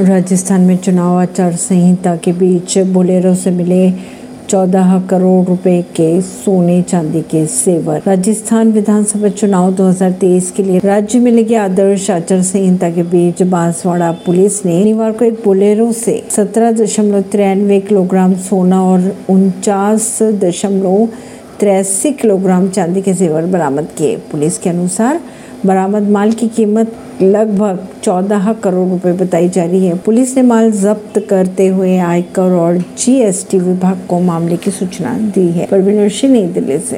राजस्थान में चुनाव आचार संहिता के बीच बोलेरो से मिले चौदह करोड़ रुपए के सोने चांदी के सेवर। राजस्थान विधानसभा चुनाव 2023 के लिए राज्य में लगी आदर्श आचार संहिता के बीच बांसवाड़ा पुलिस ने शनिवार को एक बोलेरो से सत्रह दशमलव तिरानवे किलोग्राम सोना और उनचास दशमलव तिरासी किलोग्राम चांदी के जेवर बरामद किए। पुलिस के अनुसार बरामद माल की कीमत लगभग 14 करोड़ रुपए बताई जा रही है। पुलिस ने माल जब्त करते हुए आयकर और जीएसटी विभाग को मामले की सूचना दी है। परवीन सिंह नई दिल्ली से।